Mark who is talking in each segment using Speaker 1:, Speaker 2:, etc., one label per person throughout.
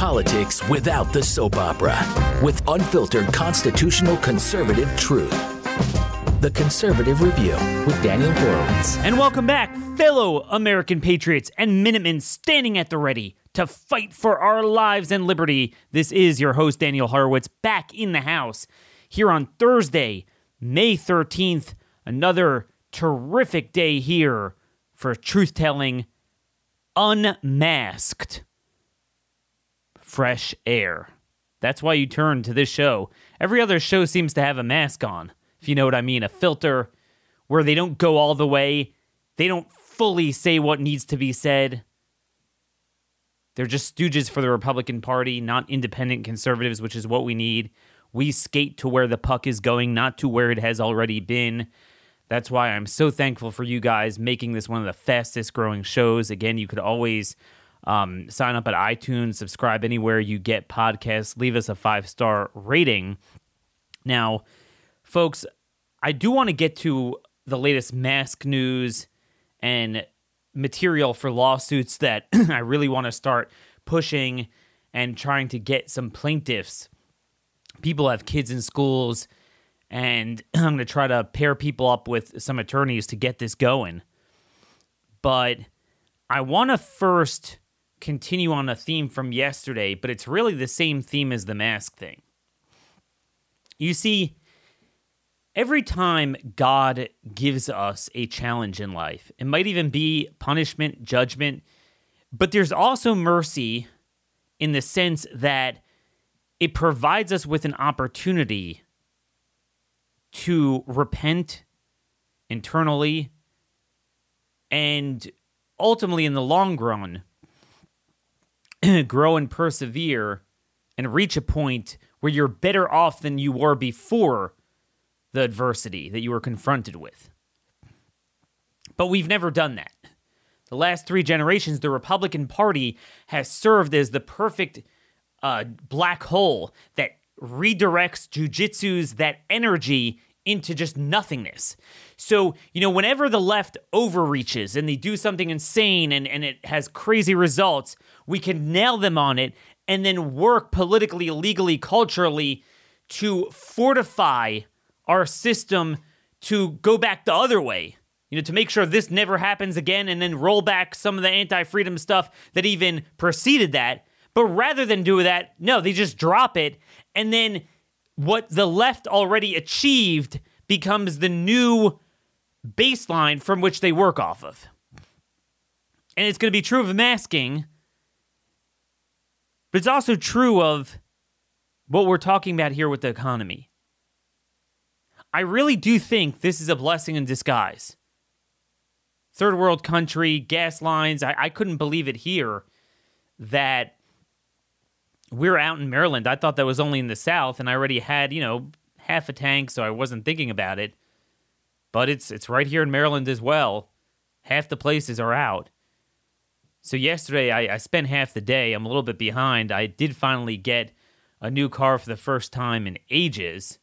Speaker 1: politics without the soap opera with unfiltered constitutional conservative truth. The Conservative Review with Daniel Horowitz.
Speaker 2: And welcome back, fellow American patriots and Minutemen standing at the ready to fight for our lives and liberty. This is your host, Daniel Horowitz, back in the house here on Thursday, May 13th. Another terrific day here for truth telling, unmasked, fresh air. That's why you turn to this show. Every other show seems to have a mask on, if you know what I mean, a filter where they don't go all the way, they don't fully say what needs to be said. They're just stooges for the Republican Party, not independent conservatives, which is what we need. We skate to where the puck is going, not to where it has already been. That's why I'm so thankful for you guys making this one of the fastest growing shows. Again, you could always um, sign up at iTunes, subscribe anywhere you get podcasts, leave us a five star rating. Now, folks, I do want to get to the latest mask news and material for lawsuits that I really want to start pushing and trying to get some plaintiffs. People have kids in schools, and I'm going to try to pair people up with some attorneys to get this going. But I want to first continue on a theme from yesterday, but it's really the same theme as the mask thing. You see, every time God gives us a challenge in life, it might even be punishment, judgment, but there's also mercy in the sense that it provides us with an opportunity to repent internally and ultimately in the long run grow and persevere and reach a point where you're better off than you were before the adversity that you were confronted with. But we've never done that. The last three generations, the Republican Party has served as the perfect uh, black hole that redirects jujitsu's that energy into just nothingness. So, you know, whenever the left overreaches and they do something insane and, and it has crazy results, we can nail them on it and then work politically, legally, culturally to fortify our system to go back the other way. You know, to make sure this never happens again and then roll back some of the anti freedom stuff that even preceded that. But rather than do that, no, they just drop it. And then what the left already achieved becomes the new baseline from which they work off of. And it's going to be true of masking, but it's also true of what we're talking about here with the economy. I really do think this is a blessing in disguise. Third world country, gas lines. I, I couldn't believe it here that we're out in Maryland. I thought that was only in the South, and I already had, you know, half a tank, so I wasn't thinking about it. But it's it's right here in Maryland as well. Half the places are out. So yesterday I, I spent half the day. I'm a little bit behind. I did finally get a new car for the first time in ages.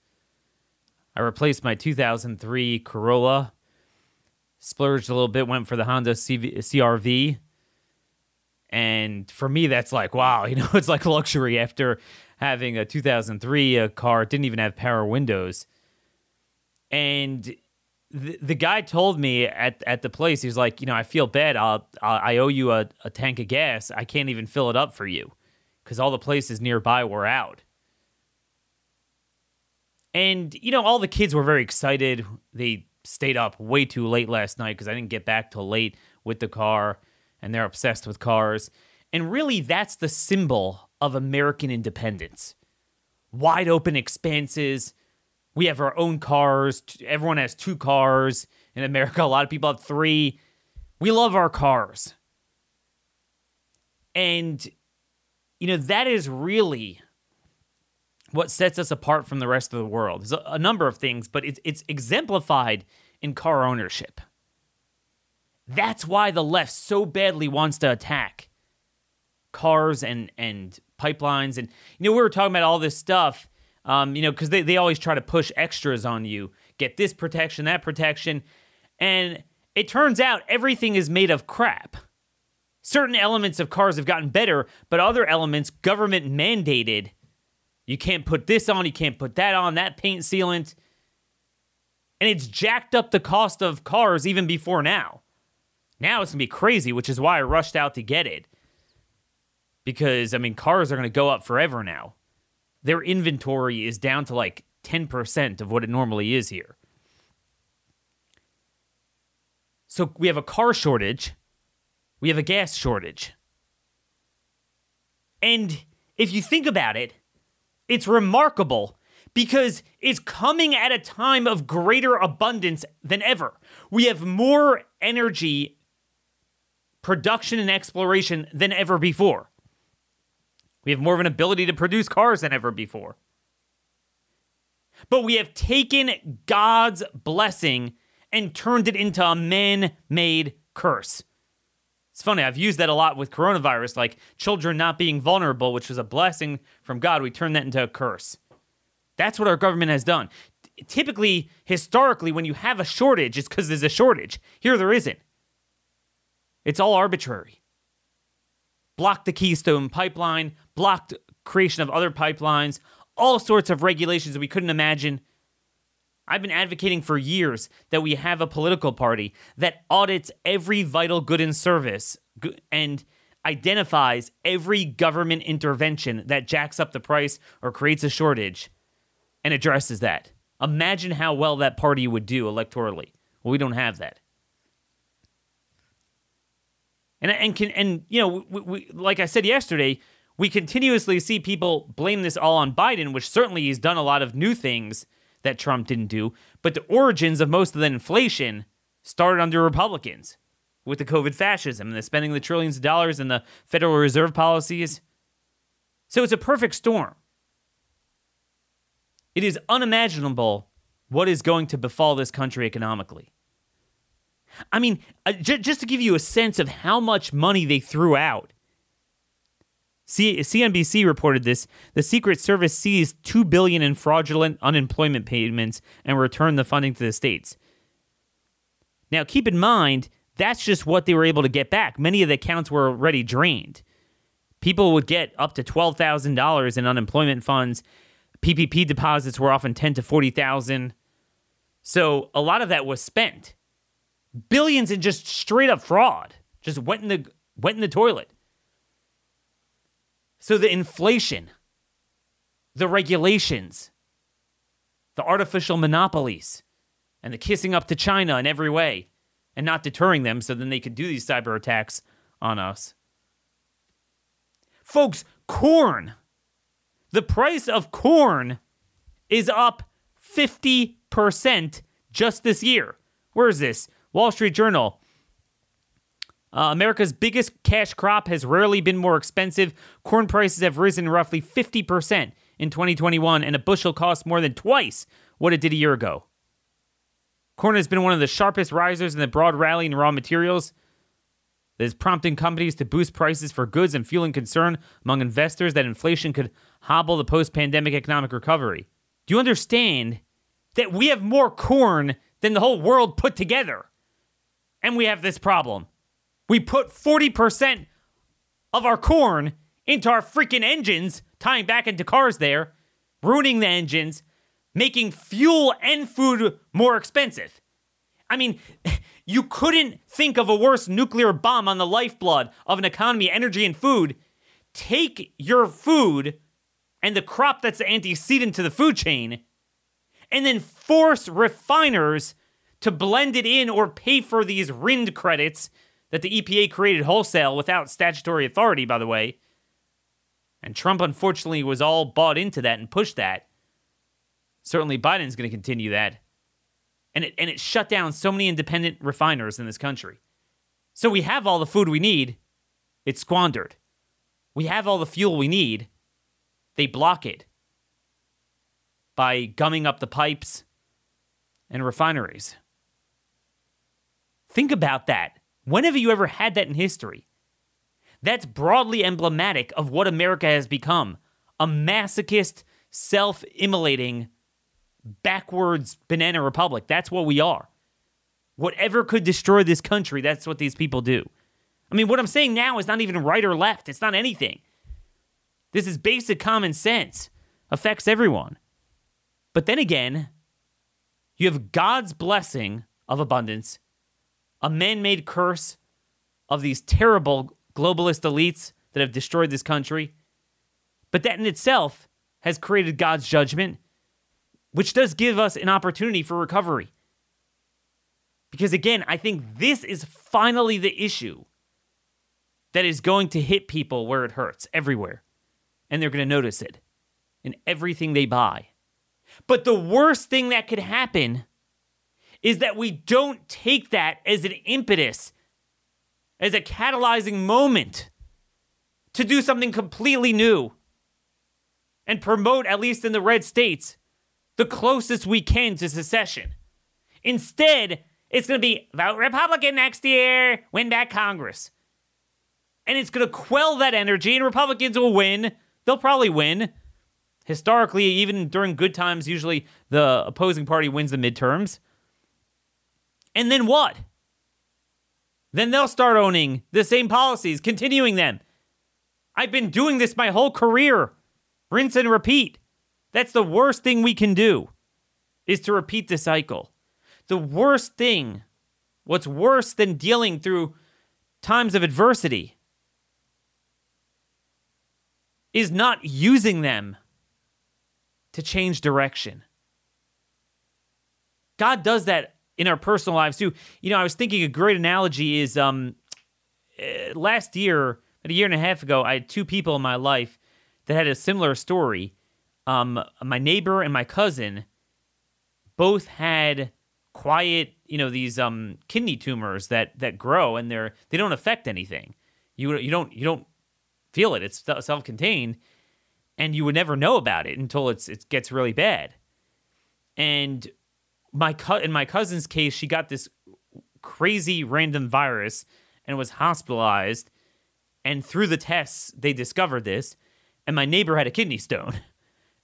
Speaker 2: I replaced my 2003 Corolla. Splurged a little bit, went for the Honda CV, CRV. And for me, that's like, wow, you know, it's like luxury after having a 2003 a car. Didn't even have power windows. And the, the guy told me at, at the place, he's like, you know, I feel bad. I'll, i I owe you a, a tank of gas. I can't even fill it up for you because all the places nearby were out. And, you know, all the kids were very excited. They stayed up way too late last night because I didn't get back till late with the car, and they're obsessed with cars. And really, that's the symbol of American independence wide open expanses. We have our own cars. Everyone has two cars in America. A lot of people have three. We love our cars. And, you know, that is really what sets us apart from the rest of the world. There's a, number of things, but it's, it's exemplified in car ownership. That's why the left so badly wants to attack cars and, and pipelines. And, you know, we were talking about all this stuff, um, you know, because they, they always try to push extras on you get this protection, that protection. And it turns out everything is made of crap. certain elements of cars have gotten better, but other elements government mandated. You can't put this on, you can't put that on, that paint sealant. And it's jacked up the cost of cars even before now. Now it's going to be crazy, which is why I rushed out to get it. Because, I mean, cars are going to go up forever now. Their inventory is down to like 10% of what it normally is here. So we have a car shortage, we have a gas shortage. And if you think about it, it's remarkable because it's coming at a time of greater abundance than ever. We have more energy production and exploration than ever before. We have more of an ability to produce cars than ever before. But we have taken God's blessing and turned it into a man made curse. It's funny, I've used that a lot with coronavirus, like children not being vulnerable, which was a blessing from God. We turned that into a curse. That's what our government has done. Typically, historically, when you have a shortage, it's because there's a shortage. Here, there isn't. It's all arbitrary. Blocked the Keystone pipeline, blocked creation of other pipelines, all sorts of regulations that we couldn't imagine. I've been advocating for years that we have a political party that audits every vital good and service and identifies every government intervention that jacks up the price or creates a shortage and addresses that. Imagine how well that party would do electorally. Well, we don't have that. And and can and you know we, we, like I said yesterday, we continuously see people blame this all on Biden, which certainly he's done a lot of new things that Trump didn't do. But the origins of most of the inflation started under Republicans with the COVID fascism and the spending the trillions of dollars and the Federal Reserve policies. So it's a perfect storm. It is unimaginable what is going to befall this country economically. I mean, uh, j- just to give you a sense of how much money they threw out C- CNBC reported this. The Secret Service seized two billion in fraudulent unemployment payments and returned the funding to the states. Now, keep in mind that's just what they were able to get back. Many of the accounts were already drained. People would get up to twelve thousand dollars in unemployment funds. PPP deposits were often ten to forty thousand. So a lot of that was spent. Billions in just straight up fraud. Just went in the went in the toilet. So the inflation, the regulations, the artificial monopolies, and the kissing up to China in every way and not deterring them so then they could do these cyber attacks on us. Folks, corn. The price of corn is up 50% just this year. Where is this? Wall Street Journal. Uh, America's biggest cash crop has rarely been more expensive. Corn prices have risen roughly 50% in 2021, and a bushel costs more than twice what it did a year ago. Corn has been one of the sharpest risers in the broad rally in raw materials that is prompting companies to boost prices for goods and fueling concern among investors that inflation could hobble the post pandemic economic recovery. Do you understand that we have more corn than the whole world put together? And we have this problem. We put 40% of our corn into our freaking engines, tying back into cars there, ruining the engines, making fuel and food more expensive. I mean, you couldn't think of a worse nuclear bomb on the lifeblood of an economy, energy, and food. Take your food and the crop that's the antecedent to the food chain, and then force refiners to blend it in or pay for these RIN credits that the EPA created wholesale without statutory authority, by the way. And Trump, unfortunately, was all bought into that and pushed that. Certainly, Biden's going to continue that. And it, and it shut down so many independent refiners in this country. So we have all the food we need, it's squandered. We have all the fuel we need, they block it by gumming up the pipes and refineries. Think about that. When have you ever had that in history? That's broadly emblematic of what America has become a masochist, self immolating, backwards banana republic. That's what we are. Whatever could destroy this country, that's what these people do. I mean, what I'm saying now is not even right or left, it's not anything. This is basic common sense, affects everyone. But then again, you have God's blessing of abundance, a man made curse of these terrible globalist elites that have destroyed this country. But that in itself has created God's judgment, which does give us an opportunity for recovery. Because again, I think this is finally the issue that is going to hit people where it hurts everywhere. And they're going to notice it in everything they buy. But the worst thing that could happen is that we don't take that as an impetus, as a catalyzing moment to do something completely new and promote, at least in the red states, the closest we can to secession. Instead, it's going to be vote Republican next year, win back Congress. And it's going to quell that energy, and Republicans will win. They'll probably win. Historically, even during good times, usually the opposing party wins the midterms. And then what? Then they'll start owning the same policies, continuing them. I've been doing this my whole career. Rinse and repeat. That's the worst thing we can do, is to repeat the cycle the worst thing, what's worse than dealing through times of adversity, is not using them to change direction. God does that in our personal lives too. You know, I was thinking a great analogy is um eh, last year, a year and a half ago, I had two people in my life that had a similar story. Um, my neighbor and my cousin both had quiet, you know, these um, kidney tumors that that grow and they're they don't affect anything. You you don't you don't feel it. It's self-contained, and you would never know about it until it's it gets really bad. And my co- in my cousin's case, she got this crazy random virus and was hospitalized. And through the tests, they discovered this. And my neighbor had a kidney stone.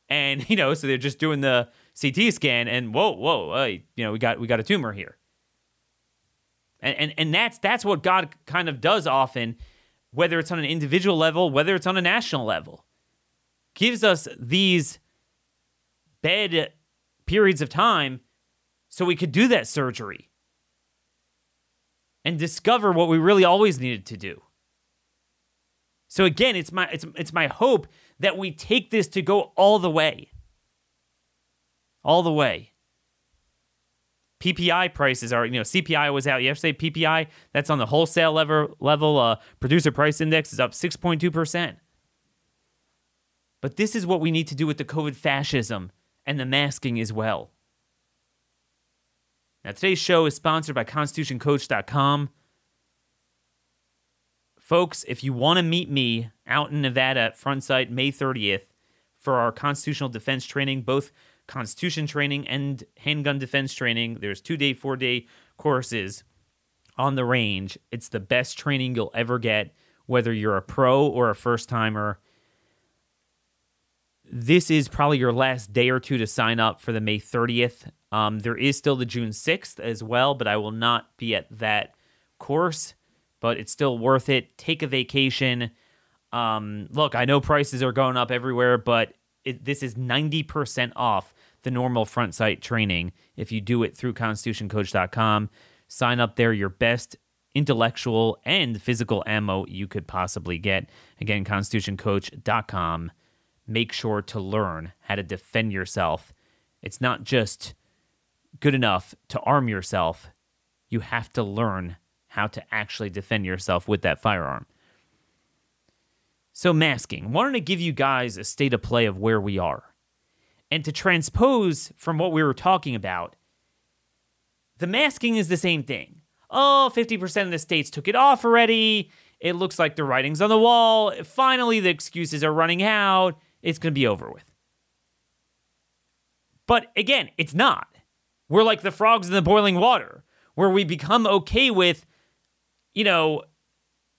Speaker 2: And you know, so they're just doing the CT scan, and whoa, whoa, uh, you know, we got we got a tumor here. And, and and that's that's what God kind of does often, whether it's on an individual level, whether it's on a national level, gives us these bad periods of time so we could do that surgery and discover what we really always needed to do. So again, it's my it's it's my hope that we take this to go all the way all the way. PPI prices are, you know, CPI was out yesterday. PPI, that's on the wholesale level, level uh, producer price index is up 6.2%. But this is what we need to do with the COVID fascism and the masking as well. Now, today's show is sponsored by ConstitutionCoach.com. Folks, if you want to meet me out in Nevada at Front Sight May 30th for our constitutional defense training, both Constitution training and handgun defense training. There's two day, four day courses on the range. It's the best training you'll ever get, whether you're a pro or a first timer. This is probably your last day or two to sign up for the May 30th. Um, there is still the June 6th as well, but I will not be at that course. But it's still worth it. Take a vacation. Um, look, I know prices are going up everywhere, but it, this is 90% off the normal front sight training if you do it through constitutioncoach.com. Sign up there, your best intellectual and physical ammo you could possibly get. Again, constitutioncoach.com. Make sure to learn how to defend yourself. It's not just good enough to arm yourself, you have to learn how to actually defend yourself with that firearm. So, masking. Wanted to give you guys a state of play of where we are. And to transpose from what we were talking about, the masking is the same thing. Oh, 50% of the states took it off already. It looks like the writing's on the wall. Finally, the excuses are running out. It's going to be over with. But again, it's not. We're like the frogs in the boiling water, where we become okay with, you know,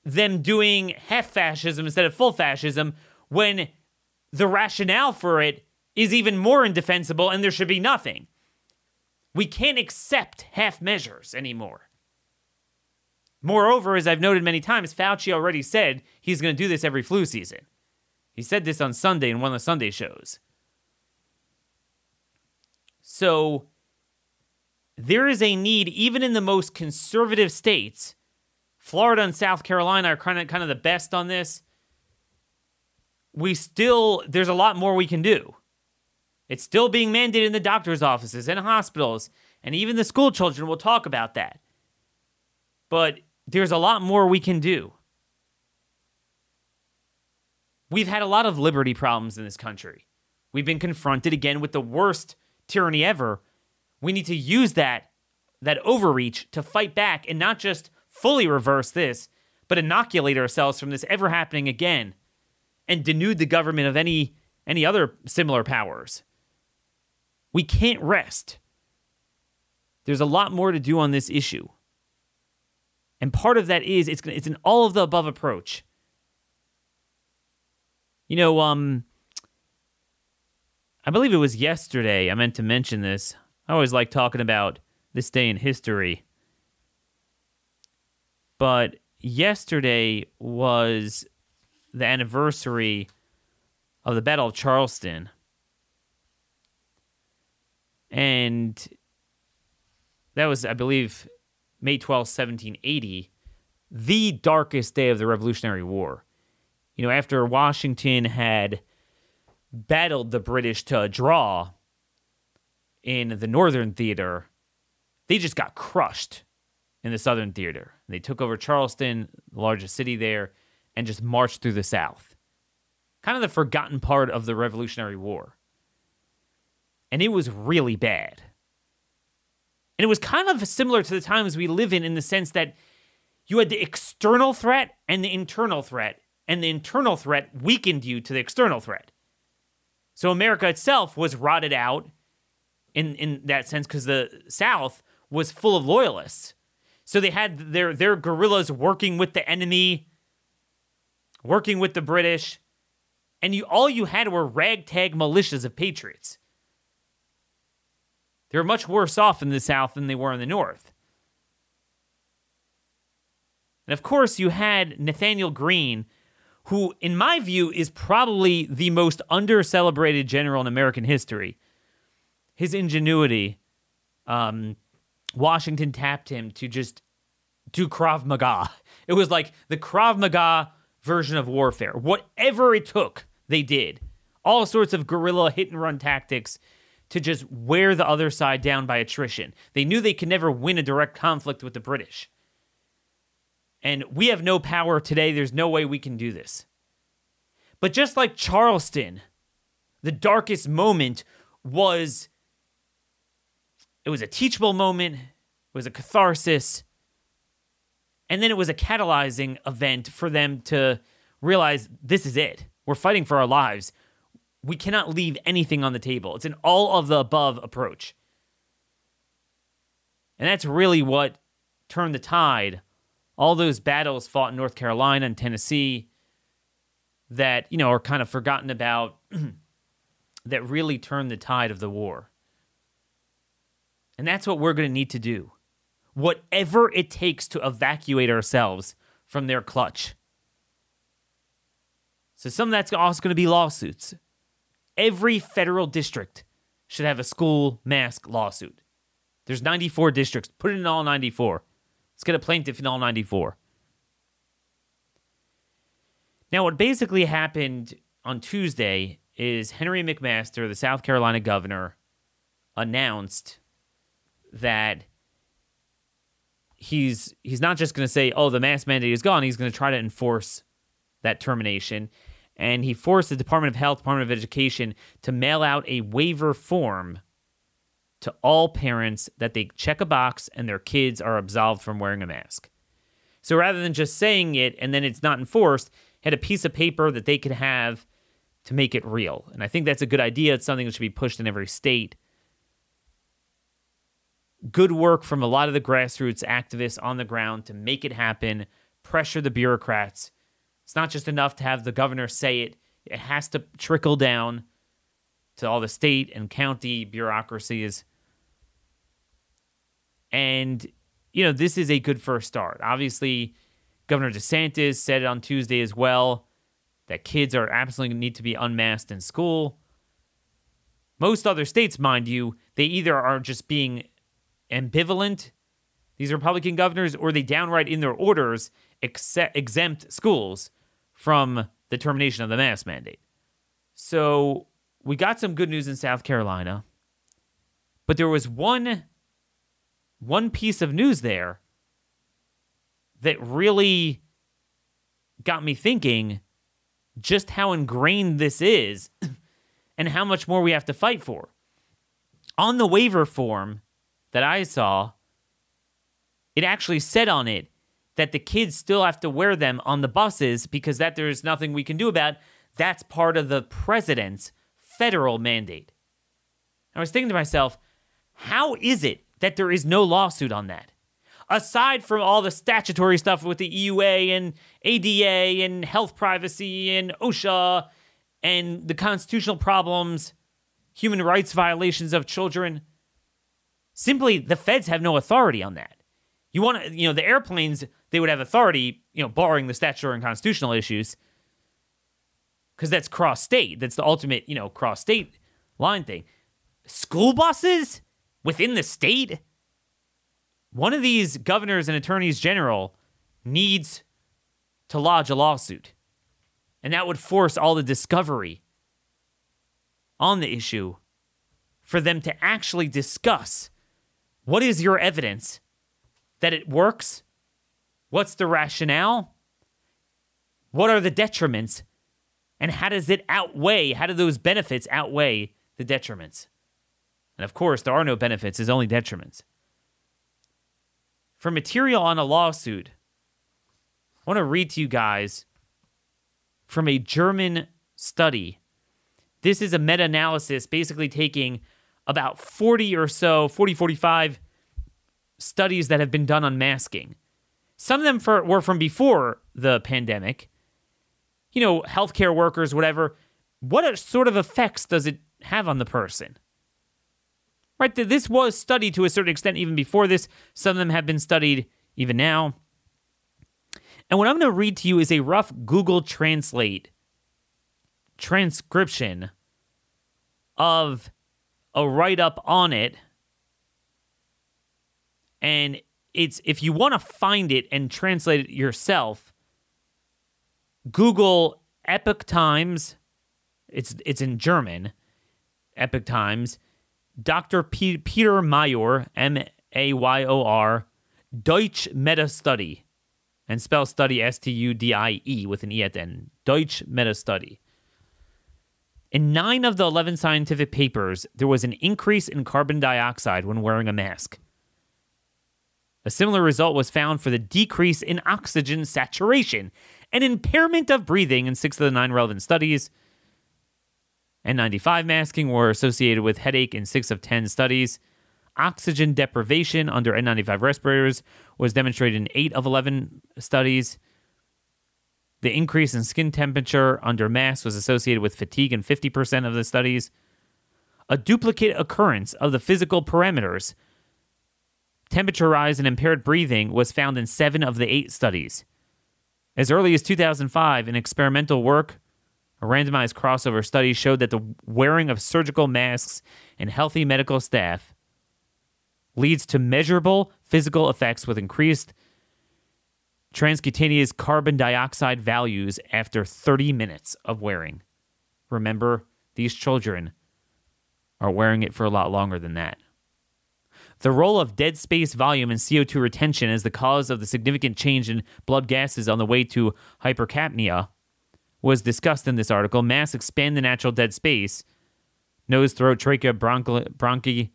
Speaker 2: them doing half fascism instead of full fascism when the rationale for it is even more indefensible and there should be nothing. We can't accept half measures anymore. Moreover, as I've noted many times, Fauci already said he's going to do this every flu season. He said this on Sunday in one of the Sunday shows. So there is a need, even in the most conservative states. Florida and South Carolina are kind of kind of the best on this. We still there's a lot more we can do. It's still being mandated in the doctor's offices and hospitals, and even the school children will talk about that. But there's a lot more we can do. We've had a lot of liberty problems in this country. We've been confronted again with the worst tyranny ever. We need to use that that overreach to fight back and not just fully reverse this, but inoculate ourselves from this ever happening again and denude the government of any any other similar powers. We can't rest. There's a lot more to do on this issue. And part of that is it's it's an all of the above approach. You know, um I believe it was yesterday I meant to mention this. I always like talking about this day in history. But yesterday was the anniversary of the Battle of Charleston. And that was, I believe, May 12, 1780, the darkest day of the Revolutionary War. You know, after Washington had battled the British to a draw in the Northern Theater, they just got crushed in the Southern Theater. They took over Charleston, the largest city there, and just marched through the South. Kind of the forgotten part of the Revolutionary War. And it was really bad. And it was kind of similar to the times we live in, in the sense that you had the external threat and the internal threat, and the internal threat weakened you to the external threat. So America itself was rotted out in, in that sense because the South was full of loyalists. So they had their, their guerrillas working with the enemy, working with the British, and you all you had were ragtag militias of patriots. They were much worse off in the South than they were in the North. And of course, you had Nathaniel Greene, who, in my view, is probably the most under celebrated general in American history. His ingenuity, um, Washington tapped him to just do Krav Maga. It was like the Krav Maga version of warfare. Whatever it took, they did. All sorts of guerrilla hit and run tactics to just wear the other side down by attrition. They knew they could never win a direct conflict with the British. And we have no power today. There's no way we can do this. But just like Charleston, the darkest moment was it was a teachable moment, it was a catharsis, and then it was a catalyzing event for them to realize this is it. We're fighting for our lives we cannot leave anything on the table. It's an all of the above approach. And that's really what turned the tide. All those battles fought in North Carolina and Tennessee that, you know, are kind of forgotten about that really turned the tide of the war. And that's what we're going to need to do. Whatever it takes to evacuate ourselves from their clutch. So some of that's also going to be lawsuits every federal district should have a school mask lawsuit. There's 94 districts. Put it in all 94. Let's get a plaintiff in all 94. Now, what basically happened on Tuesday is Henry McMaster, the South Carolina governor, announced that he's he's not just going to say, "Oh, the mask mandate is gone." He's going to try to enforce that termination and he forced the Department of Health, Department of Education to mail out a waiver form to all parents that they check a box and their kids are absolved from wearing a mask. So rather than just saying it and then it's not enforced, had a piece of paper that they could have to make it real. And I think that's a good idea. It's something that should be pushed in every state. Good work from a lot of the grassroots activists on the ground to make it happen, pressure the bureaucrats, it's not just enough to have the governor say it, it has to trickle down to all the state and county bureaucracies. And you know, this is a good first start. Obviously, Governor DeSantis said it on Tuesday as well that kids are absolutely need to be unmasked in school. Most other states, mind you, they either are just being ambivalent, these Republican governors, or they downright in their orders exempt schools from the termination of the mask mandate. So we got some good news in South Carolina, but there was one one piece of news there that really got me thinking just how ingrained this is and how much more we have to fight for. On the waiver form that I saw, it actually said on it that the kids still have to wear them on the buses because that there's nothing we can do about. That's part of the president's federal mandate. I was thinking to myself, how is it that there is no lawsuit on that? Aside from all the statutory stuff with the EUA and ADA and health privacy and OSHA and the constitutional problems, human rights violations of children, simply the feds have no authority on that. You want to, you know, the airplanes, they would have authority, you know, barring the statutory and constitutional issues, because that's cross state. That's the ultimate, you know, cross state line thing. School buses within the state? One of these governors and attorneys general needs to lodge a lawsuit. And that would force all the discovery on the issue for them to actually discuss what is your evidence that it works? What's the rationale? What are the detriments? And how does it outweigh? How do those benefits outweigh the detriments? And of course, there are no benefits, there's only detriments. For material on a lawsuit, I want to read to you guys from a German study. This is a meta analysis basically taking about 40 or so, 40, 45 studies that have been done on masking. Some of them for, were from before the pandemic. You know, healthcare workers, whatever. What sort of effects does it have on the person? Right, this was studied to a certain extent even before this. Some of them have been studied even now. And what I'm going to read to you is a rough Google Translate transcription of a write up on it. And it's if you want to find it and translate it yourself, Google Epoch Times. It's it's in German. Epoch Times. Dr. P- Peter Mayor, M A Y O R, Deutsch Meta Study and spell study S T U D I E with an E at the end. Deutsch Meta Study. In nine of the 11 scientific papers, there was an increase in carbon dioxide when wearing a mask. A similar result was found for the decrease in oxygen saturation and impairment of breathing in six of the nine relevant studies. N95 masking were associated with headache in six of 10 studies. Oxygen deprivation under N95 respirators was demonstrated in 8 of 11 studies. The increase in skin temperature under masks was associated with fatigue in 50% of the studies. A duplicate occurrence of the physical parameters, temperature rise and impaired breathing, was found in 7 of the 8 studies. As early as 2005, in experimental work, a randomized crossover study showed that the wearing of surgical masks in healthy medical staff leads to measurable physical effects with increased transcutaneous carbon dioxide values after 30 minutes of wearing. Remember, these children are wearing it for a lot longer than that. The role of dead space volume and CO2 retention as the cause of the significant change in blood gases on the way to hypercapnia was discussed in this article. Masks expand the natural dead space, nose, throat, trachea, bronchi, bronchi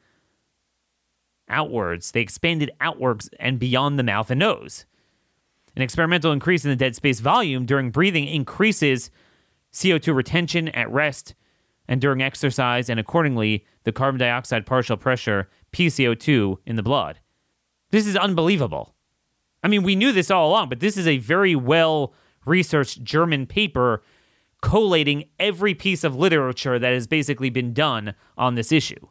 Speaker 2: outwards. They expanded outwards and beyond the mouth and nose. An experimental increase in the dead space volume during breathing increases CO2 retention at rest and during exercise, and accordingly, the carbon dioxide partial pressure, PCO2, in the blood. This is unbelievable. I mean, we knew this all along, but this is a very well researched German paper collating every piece of literature that has basically been done on this issue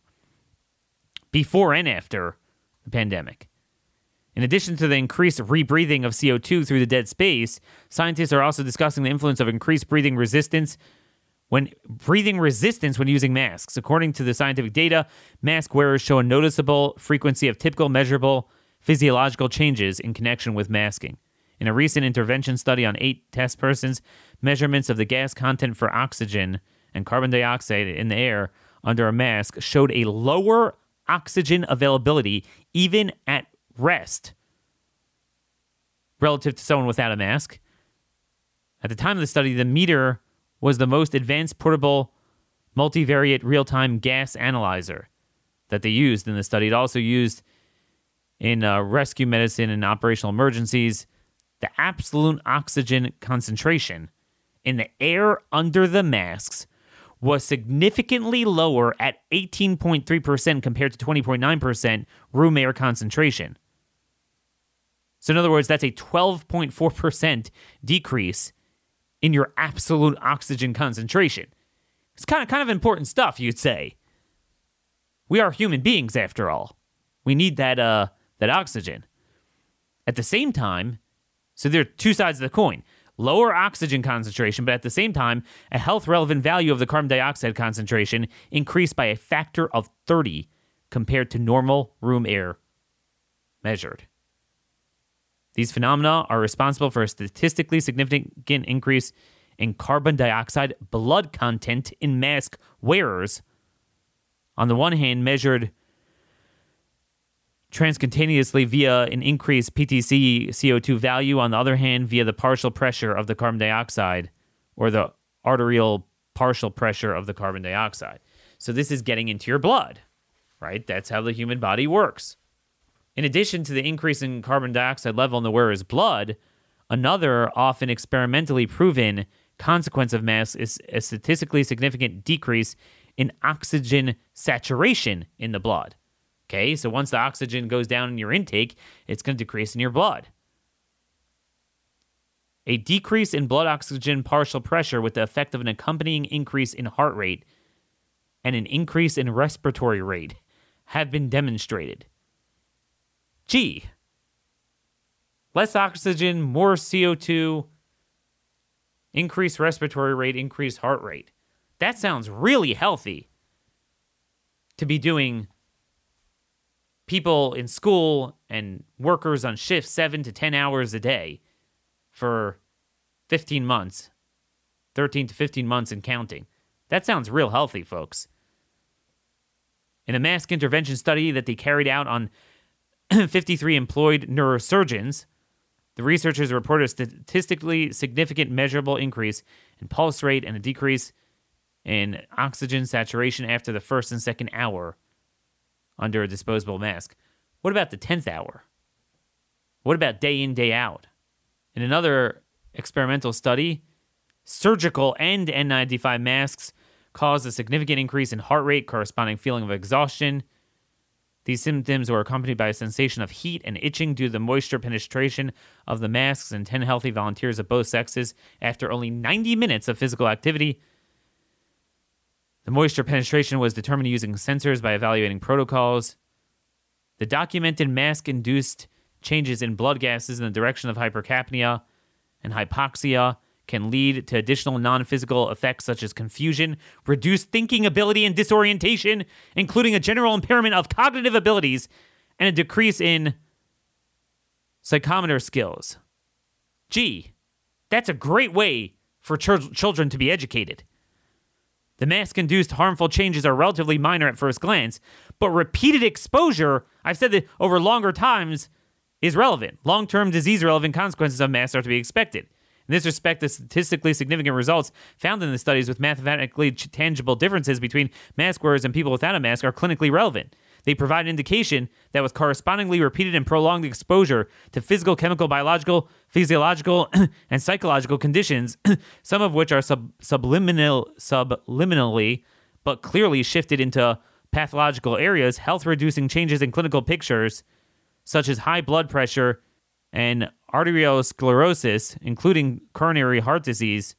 Speaker 2: before and after the pandemic. In addition to the increased rebreathing of CO2 through the dead space, scientists are also discussing the influence of increased breathing resistance when breathing resistance when using masks. According to the scientific data, mask wearers show a noticeable frequency of typical measurable physiological changes in connection with masking. In a recent intervention study on eight test persons, measurements of the gas content for oxygen and carbon dioxide in the air under a mask showed a lower oxygen availability even at rest relative to someone without a mask. At the time of the study, the meter was the most advanced portable multivariate real time gas analyzer that they used in the study. It also used in uh, rescue medicine and operational emergencies the absolute oxygen concentration in the air under the masks was significantly lower at 18.3% compared to 20.9% room air concentration. So, in other words, that's a 12.4% decrease in your absolute oxygen concentration. It's kind of kind of important stuff, you'd say. We are human beings, after all. We need that uh, that oxygen. At the same time, so there are two sides of the coin lower oxygen concentration, but at the same time, a health relevant value of the carbon dioxide concentration increased by a factor of 30 compared to normal room air measured. These phenomena are responsible for a statistically significant increase in carbon dioxide blood content in mask wearers. On the one hand, measured transcutaneously via an increased PTC CO2 value, on the other hand, via the partial pressure of the carbon dioxide or the arterial partial pressure of the carbon dioxide. So this is getting into your blood, right? That's how the human body works. In addition to the increase in carbon dioxide level in the wearer's blood, another often experimentally proven consequence of masks is a statistically significant decrease in oxygen saturation in the blood. Okay, so once the oxygen goes down in your intake, it's going to decrease in your blood. A decrease in blood oxygen partial pressure with the effect of an accompanying increase in heart rate and an increase in respiratory rate have been demonstrated. Gee, less oxygen, more CO2, increased respiratory rate, increased heart rate. That sounds really healthy to be doing people in school and workers on shift seven to 10 hours a day for 15 months, 13 to 15 months and counting. That sounds real healthy, folks. In a mask intervention study that they carried out on 53 employed neurosurgeons, the researchers reported a statistically significant measurable increase in pulse rate and a decrease in oxygen saturation after the first and second hour under a disposable mask. What about the 10th hour? What about day in, day out? In another experimental study, surgical and N95 masks caused a significant increase in heart rate, corresponding feeling of exhaustion. These symptoms were accompanied by a sensation of heat and itching due to the moisture penetration of the masks in 10 healthy volunteers of both sexes after only 90 minutes of physical activity. The moisture penetration was determined using sensors by evaluating protocols. The documented mask induced changes in blood gases in the direction of hypercapnia and hypoxia can lead to additional non physical effects such as confusion, reduced thinking ability, and disorientation, including a general impairment of cognitive abilities and a decrease in psychomotor skills. Gee, that's a great way for ch- children to be educated. The mask induced harmful changes are relatively minor at first glance, but repeated exposure, I've said that over longer times, is relevant. Long term disease relevant consequences of masks are to be expected. In this respect, the statistically significant results found in the studies with mathematically tangible differences between mask wearers and people without a mask are clinically relevant. They provide an indication that with correspondingly repeated and prolonged exposure to physical, chemical, biological, physiological, and psychological conditions, some of which are sub- subliminal, subliminally but clearly shifted into pathological areas, health reducing changes in clinical pictures, such as high blood pressure and arteriosclerosis, including coronary heart disease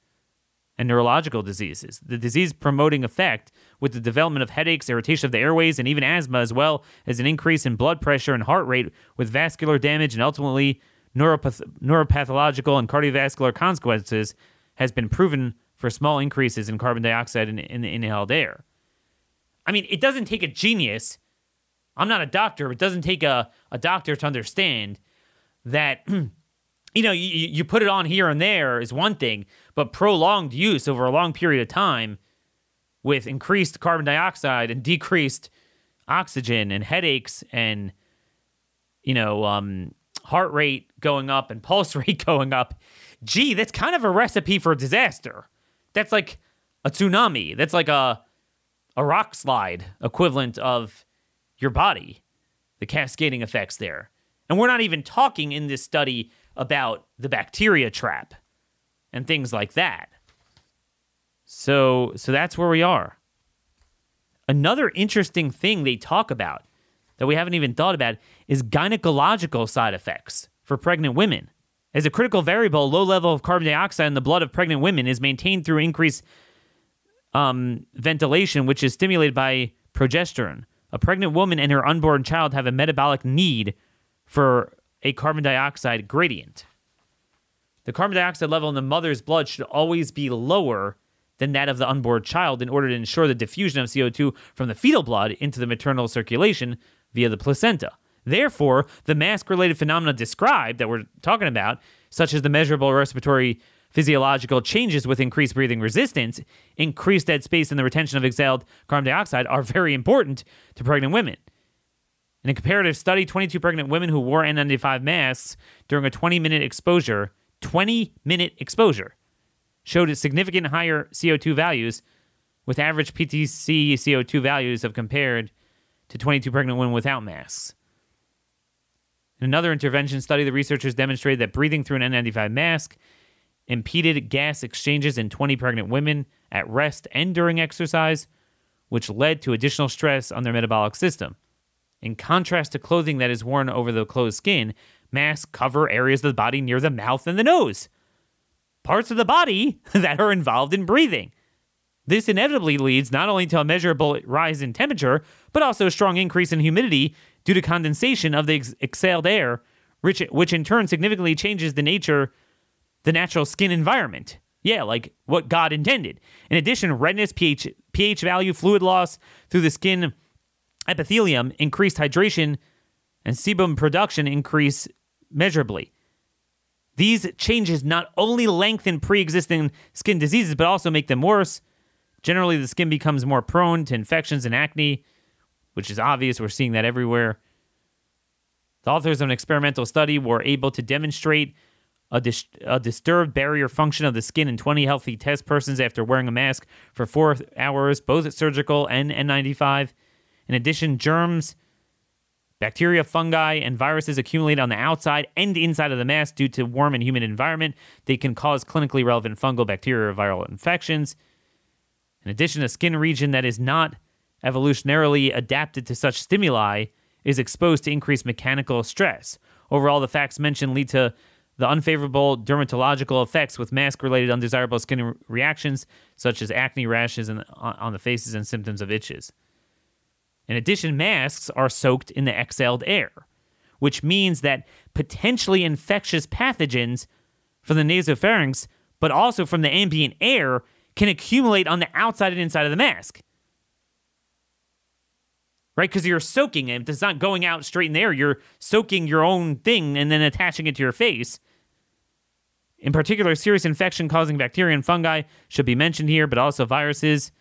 Speaker 2: and neurological diseases. The disease promoting effect with the development of headaches, irritation of the airways, and even asthma, as well as an increase in blood pressure and heart rate with vascular damage and ultimately neuropath- neuropathological and cardiovascular consequences, has been proven for small increases in carbon dioxide in, in the inhaled air. I mean, it doesn't take a genius. I'm not a doctor. It doesn't take a, a doctor to understand that you know, you, you put it on here and there is one thing, but prolonged use over a long period of time with increased carbon dioxide and decreased oxygen and headaches and, you know, um, heart rate going up and pulse rate going up. Gee, that's kind of a recipe for disaster. That's like a tsunami. That's like a a rock slide equivalent of your body. The cascading effects there. And we're not even talking in this study about the bacteria trap and things like that. So so that's where we are. Another interesting thing they talk about that we haven't even thought about is gynecological side effects for pregnant women. As a critical variable, low level of carbon dioxide in the blood of pregnant women is maintained through increased um, ventilation, which is stimulated by progesterone. A pregnant woman and her unborn child have a metabolic need for a carbon dioxide gradient. The carbon dioxide level in the mother's blood should always be lower than that of the unborn child in order to ensure the diffusion of CO2 from the fetal blood into the maternal circulation via the placenta. Therefore, the mask related phenomena described that we're talking about, such as the measurable respiratory physiological changes with increased breathing resistance, increased dead space, and the retention of exhaled carbon dioxide, are very important to pregnant women. In a comparative study, 22 pregnant women who wore N95 masks during a 20 minute exposure, 20 minute exposure, showed significant higher CO2 values, with average PTC CO2 values of compared to 22 pregnant women without masks. In another intervention study, the researchers demonstrated that breathing through an N95 mask impeded gas exchanges in 20 pregnant women at rest and during exercise, which led to additional stress on their metabolic system. In contrast to clothing that is worn over the closed skin, masks cover areas of the body near the mouth and the nose, parts of the body that are involved in breathing. This inevitably leads not only to a measurable rise in temperature, but also a strong increase in humidity due to condensation of the ex- exhaled air, which, which in turn significantly changes the nature, the natural skin environment. Yeah, like what God intended. In addition, redness, pH, pH value, fluid loss through the skin epithelium, increased hydration, and sebum production increase measurably. These changes not only lengthen pre existing skin diseases, but also make them worse. Generally, the skin becomes more prone to infections and acne, which is obvious. We're seeing that everywhere. The authors of an experimental study were able to demonstrate a, dis- a, disturbed barrier function of the skin in 20 healthy test persons after wearing a mask for four hours, both at surgical and N95. In addition, germs, bacteria, fungi, and viruses accumulate on the outside and inside of the mask due to warm and humid environment. They can cause clinically relevant fungal, bacterial, or viral infections. In addition, a skin region that is not evolutionarily adapted to such stimuli is exposed to increased mechanical stress. Overall, the facts mentioned lead to the unfavorable dermatological effects with mask related undesirable skin reactions, such as acne rashes uh, on the faces and symptoms of itches. In addition, masks are soaked in the exhaled air, which means that potentially infectious pathogens from the nasopharynx, but also from the ambient air, can accumulate on the outside and inside of the mask. Right? Because you're soaking it. It's not going out straight in the air. You're soaking your own thing and then attaching it to your face. In particular, serious infection causing bacteria and fungi should be mentioned here, but also viruses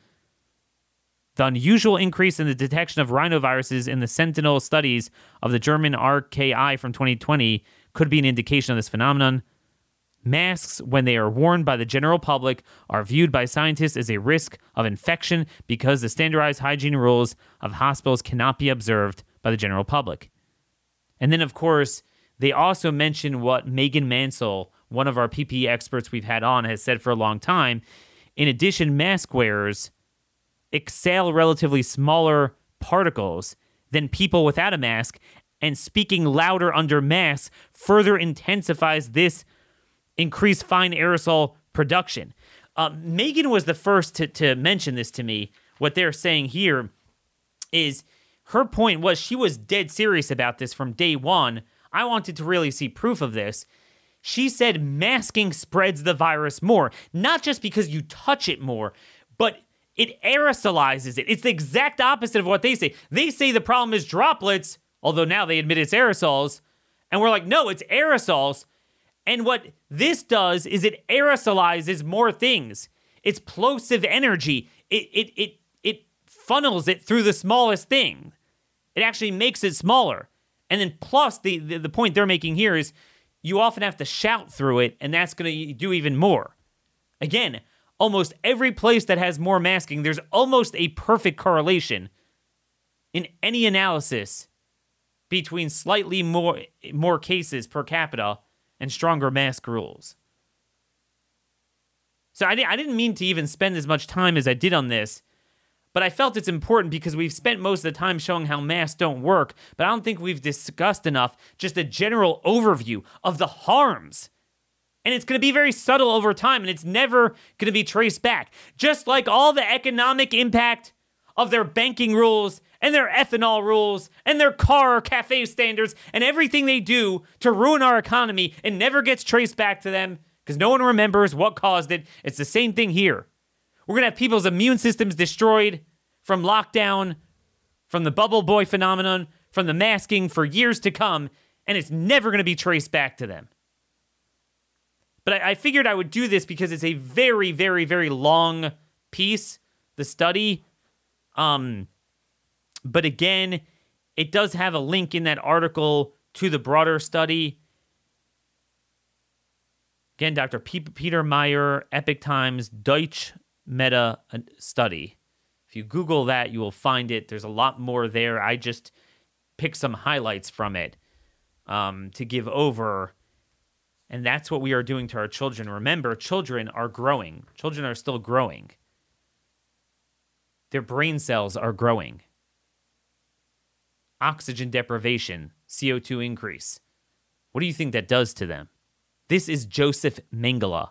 Speaker 2: the unusual increase in the detection of rhinoviruses in the Sentinel studies of the German RKI from 2020 could be an indication of this phenomenon. Masks, when they are worn by the general public, are viewed by scientists as a risk of infection because the standardized hygiene rules of hospitals cannot be observed by the general public. And then, of course, they also mention what Megan Mansell, one of our PPE experts we've had on, has said for a long time. In addition, mask wearers exhale relatively smaller particles than people without a mask, and speaking louder under masks further intensifies this increased fine aerosol production. Uh, Megan was the first to, to mention this to me. What they're saying here is her point was she was dead serious about this from day one. I wanted to really see proof of this. She said masking spreads the virus more, not just because you touch it more, but it aerosolizes it. It's the exact opposite of what they say. They say the problem is droplets, although now they admit it's aerosols. And we're like, no, it's aerosols. And what this does is it aerosolizes more things. It's plosive energy. It it it it funnels it through the smallest thing. It actually makes it smaller. And then plus the the, the point they're making here is you often have to shout through it, and that's going to do even more. Again, almost every place that has more masking, there's almost a perfect correlation in any analysis between slightly more more cases per capita and stronger mask rules. So I, I didn't mean to even spend as much time as I did on this, but I felt it's important because we've spent most of the time showing how masks don't work, but I don't think we've discussed enough just a general overview of the harms. And it's going to be very subtle over time, and it's never going to be traced back. Just like all the economic impact of their banking rules and their ethanol rules and their car cafe standards and everything they do to ruin our economy and never gets traced back to them because no one remembers what caused it. It's the same thing here. We're going to have people's immune systems destroyed from lockdown, from the bubble boy phenomenon, from the masking for years to come, and it's never going to be traced back to them. But I, I figured I would do this because it's a very, very, very long piece, the study. Um, but again, it does have a link in that article to the broader study. Again, Dr. P- Peter Meyer, Epoch Times, Deutsch Meta Study. If you Google that, you will find it. There's a lot more there. I just picked some highlights from it um, to give over. And that's what we are doing to our children. Remember, children are growing, children are still growing. Their brain cells are growing oxygen deprivation, CO2 increase. What do you think that does to them? This is Joseph Mengele.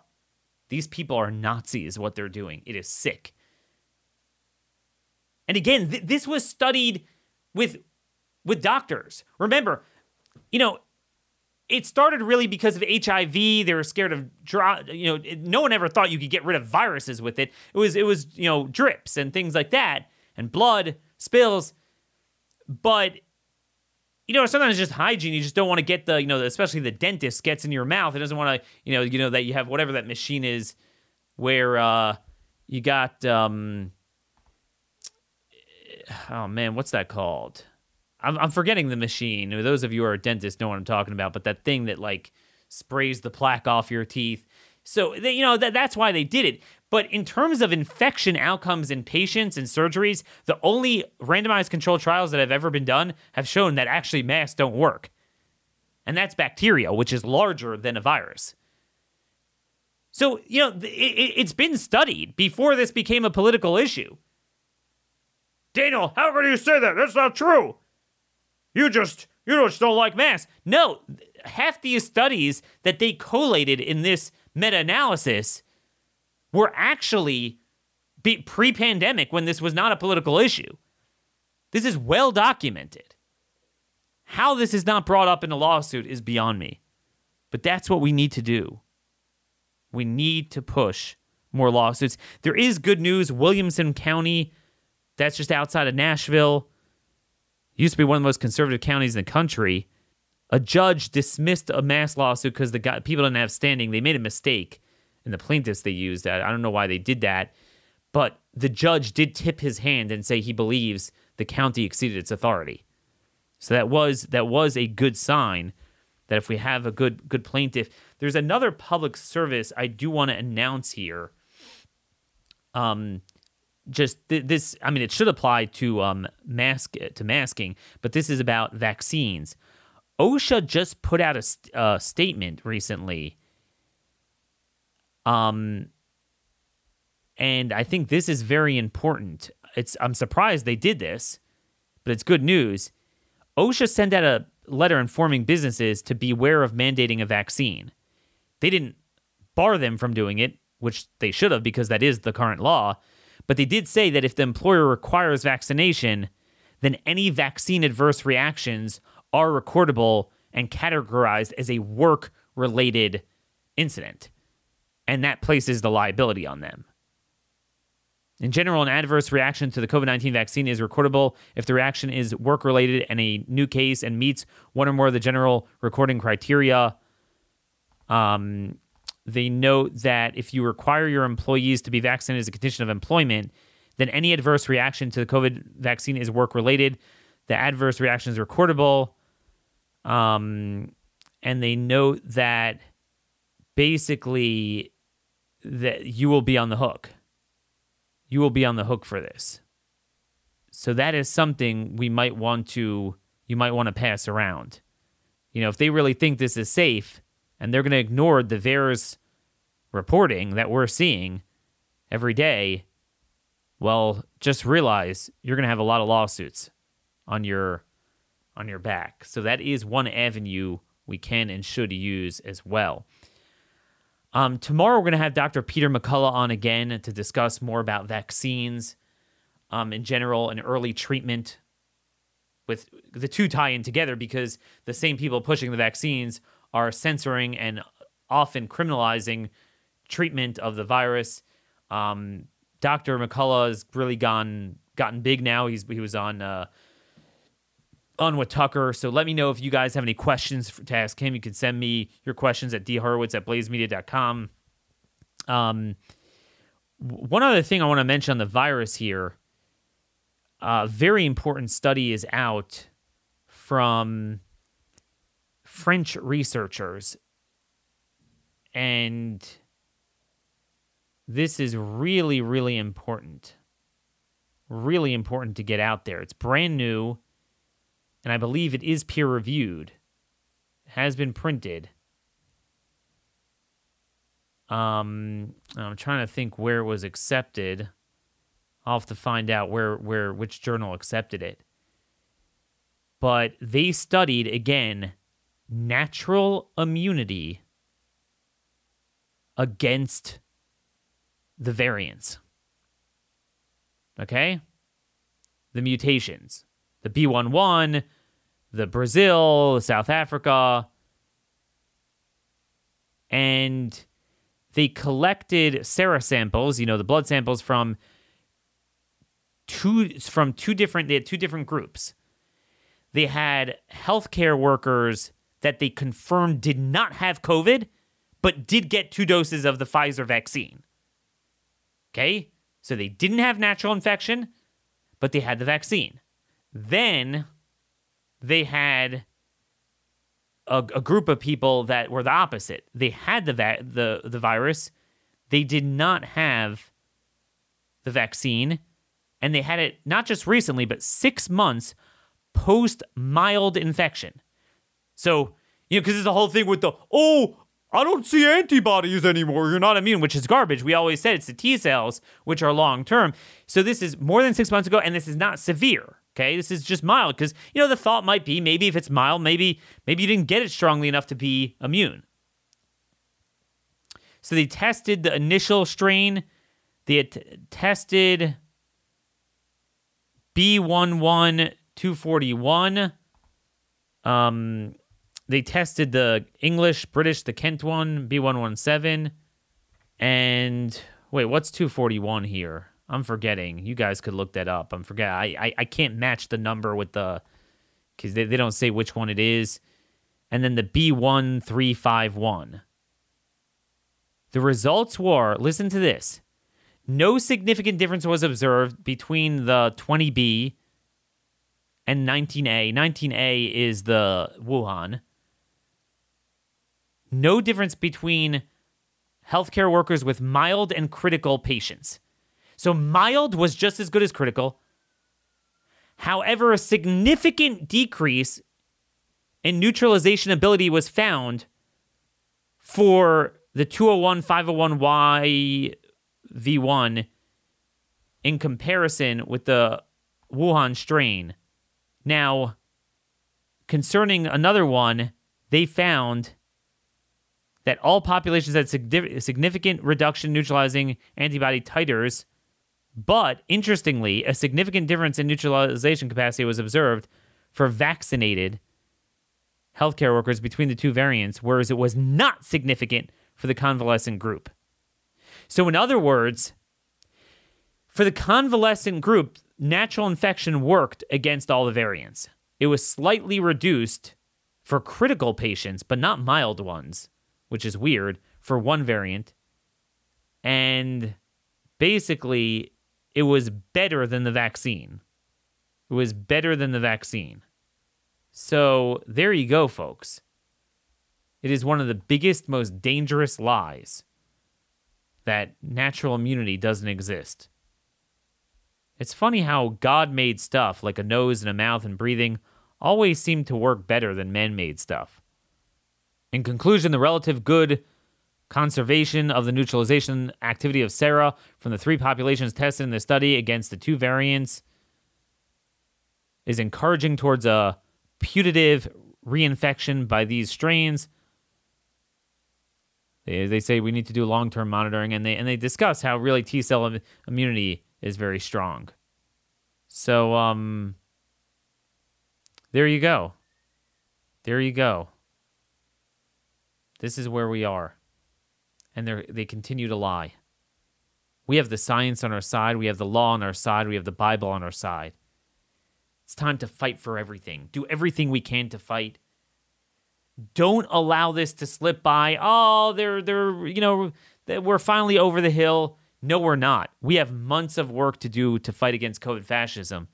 Speaker 2: These people are Nazis, what they're doing. It is sick. And again, th- this was studied with with doctors. Remember, you know, it started really because of HIV. They were scared of, you know, no one ever thought you could get rid of viruses with it. It was, it was, you know, drips and things like that, and blood spills but you know, sometimes just hygiene. You just don't want to get the, you know, especially the dentist gets in your mouth. It doesn't want to, you know, you know that you have whatever that machine is, where uh, you got, um, oh man, what's that called? I'm, I'm forgetting the machine. Those of you who are dentists know what I'm talking about. But that thing that like sprays the plaque off your teeth. So they, you know that that's why they did it. But in terms of infection outcomes in patients and surgeries, the only randomized controlled trials that have ever been done have shown that actually masks don't work. And that's bacteria, which is larger than a virus. So, you know, it, has been studied before this became a political issue. Daniel, how can you say that? That's not true. You just you just don't like masks. No, half these studies that they collated in this meta-analysis were actually pre pandemic when this was not a political issue. This is well documented. How this is not brought up in a lawsuit is beyond me. But that's what we need to do. We need to push more lawsuits. There is good news. Williamson County, that's just outside of Nashville, used to be one of the most conservative counties in the country. A judge dismissed a mass lawsuit because the guy, people didn't have standing. They made a mistake and the plaintiffs they used. I don't know why they did that, but the judge did tip his hand and say he believes the county exceeded its authority. So that was that was a good sign that if we have a good good plaintiff, there's another public service I do want to announce here. Um, just th- this, I mean, it should apply to um mask to masking, but this is about vaccines. OSHA just put out a, st- a statement recently um, and I think this is very important. It's I'm surprised they did this, but it's good news. OSHA sent out a letter informing businesses to beware of mandating a vaccine. They didn't bar them from doing it. which they should have because that is the current law. But they did say that if the employer requires vaccination, then any vaccine adverse reactions are recordable and categorized as a work related incident. And that places the liability on them. In general, an adverse reaction to the COVID 19 vaccine is recordable if the reaction is work related and a new case and meets one or more of the general recording criteria. Um, they note that if you require your employees to be vaccinated as a condition of employment, then any adverse reaction to the COVID vaccine is work related. The adverse reaction is recordable. Um, and they note that basically that you will be on the hook you will be on the hook for this. So that is something we might want to you might want to pass around. You know, if they really think this is safe and they're going to ignore the VAERS reporting that we're seeing every day, well, just realize you're going to have a lot of lawsuits on your on your back. So that is one avenue we can and should use as well. Um, tomorrow, we're going to have Dr. Peter McCullough on again to discuss more about vaccines um, in general and early treatment. With the two tie in together because the same people pushing the vaccines are censoring and often criminalizing treatment of the virus. Um, Dr. McCullough has really gone gotten big now. He's he was on uh, on with Tucker. So let me know if you guys have any questions to ask him. You can send me your questions at dhorowitz at blazemedia.com. Um, one other thing I want to mention on the virus here a very important study is out from French researchers. And this is really, really important. Really important to get out there. It's brand new and I believe it is peer reviewed, it has been printed. Um, I'm trying to think where it was accepted. I'll have to find out where where which journal accepted it. But they studied again natural immunity against the variants. Okay? The mutations the B11, the Brazil, South Africa, and they collected sera samples, you know, the blood samples from two from two different they had two different groups. They had healthcare workers that they confirmed did not have COVID, but did get two doses of the Pfizer vaccine. Okay? So they didn't have natural infection, but they had the vaccine. Then they had a, a, group of people that were the opposite. They had the va- the the virus, they did not have the vaccine, and they had it not just recently, but six months post mild infection. So you know, because there's the whole thing with the oh, I don't see antibodies anymore. You're not immune, which is garbage. We always said it's the T cells, which are long term. So this is more than six months ago, and this is not severe. Okay, this is just mild because you know the thought might be maybe if it's mild, maybe maybe you didn't get it strongly enough to be immune. So they tested the initial strain. They t- tested B11241. Um, they tested the English, British, the Kent one, B117. And wait, what's 241 here? I'm forgetting. You guys could look that up. I'm forget. I, I, I can't match the number with the because they, they don't say which one it is. And then the B1351. The results were listen to this. No significant difference was observed between the 20B and 19A. 19A is the Wuhan. No difference between healthcare workers with mild and critical patients. So mild was just as good as critical. However, a significant decrease in neutralization ability was found for the 201 501Y V1 in comparison with the Wuhan strain. Now, concerning another one, they found that all populations had significant reduction neutralizing antibody titers, but interestingly, a significant difference in neutralization capacity was observed for vaccinated healthcare workers between the two variants, whereas it was not significant for the convalescent group. So, in other words, for the convalescent group, natural infection worked against all the variants. It was slightly reduced for critical patients, but not mild ones, which is weird for one variant. And basically, it was better than the vaccine. It was better than the vaccine. So there you go, folks. It is one of the biggest, most dangerous lies that natural immunity doesn't exist. It's funny how God made stuff like a nose and a mouth and breathing always seem to work better than man made stuff. In conclusion, the relative good conservation of the neutralization activity of sera from the three populations tested in the study against the two variants is encouraging towards a putative reinfection by these strains. They, they say we need to do long term monitoring, and they and they discuss how really T cell immunity is very strong. So um, there you go. There you go. This is where we are. And they they continue to lie. We have the science on our side, we have the law on our side, we have the Bible on our side. It's time to fight for everything. Do everything we can to fight. Don't allow this to slip by. Oh, they're they're you know, we're finally over the hill. No, we're not. We have months of work to do to fight against COVID fascism.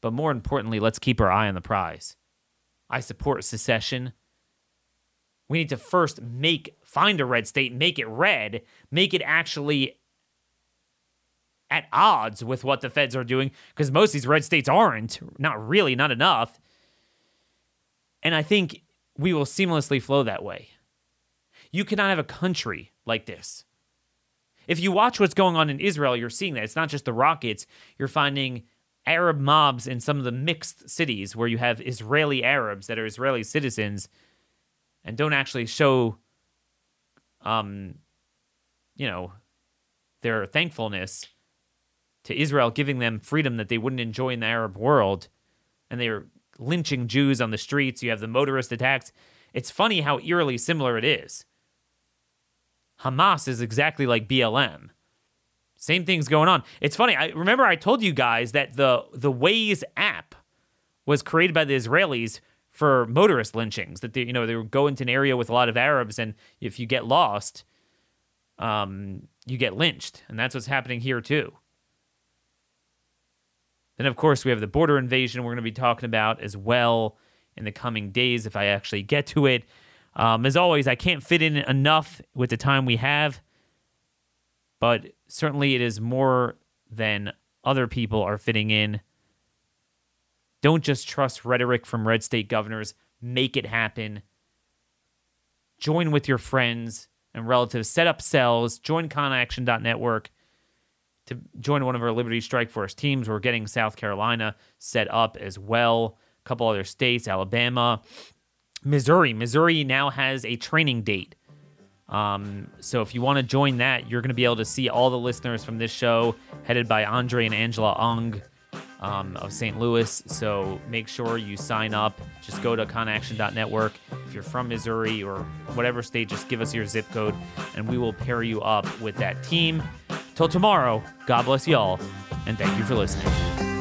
Speaker 2: But more importantly, let's keep our eye on the prize. I support secession. We need to first make find a red state, make it red, make it actually at odds with what the feds are doing because most of these red states aren't, not really, not enough. And I think we will seamlessly flow that way. You cannot have a country like this. If you watch what's going on in Israel, you're seeing that. It's not just the rockets, you're finding Arab mobs in some of the mixed cities where you have Israeli Arabs that are Israeli citizens and don't actually show um you know their thankfulness to Israel, giving them freedom that they wouldn't enjoy in the Arab world, and they are lynching Jews on the streets. You have the motorist attacks. It's funny how eerily similar it is. Hamas is exactly like BLM. Same thing's going on. It's funny. I remember I told you guys that the the Waze app was created by the Israelis for motorist lynchings. That they, you know they would go into an area with a lot of Arabs, and if you get lost, um, you get lynched, and that's what's happening here too. Then, of course, we have the border invasion we're going to be talking about as well in the coming days if I actually get to it. Um, as always, I can't fit in enough with the time we have, but certainly it is more than other people are fitting in. Don't just trust rhetoric from red state governors, make it happen. Join with your friends and relatives, set up cells, join conaction.network to join one of our Liberty Strike Force teams. We're getting South Carolina set up as well. A couple other states, Alabama, Missouri. Missouri now has a training date. Um, so if you want to join that, you're going to be able to see all the listeners from this show, headed by Andre and Angela Ung um, of St. Louis. So make sure you sign up. Just go to conaction.network. If you're from Missouri or whatever state, just give us your zip code, and we will pair you up with that team. Till tomorrow, God bless y'all, and thank you for listening.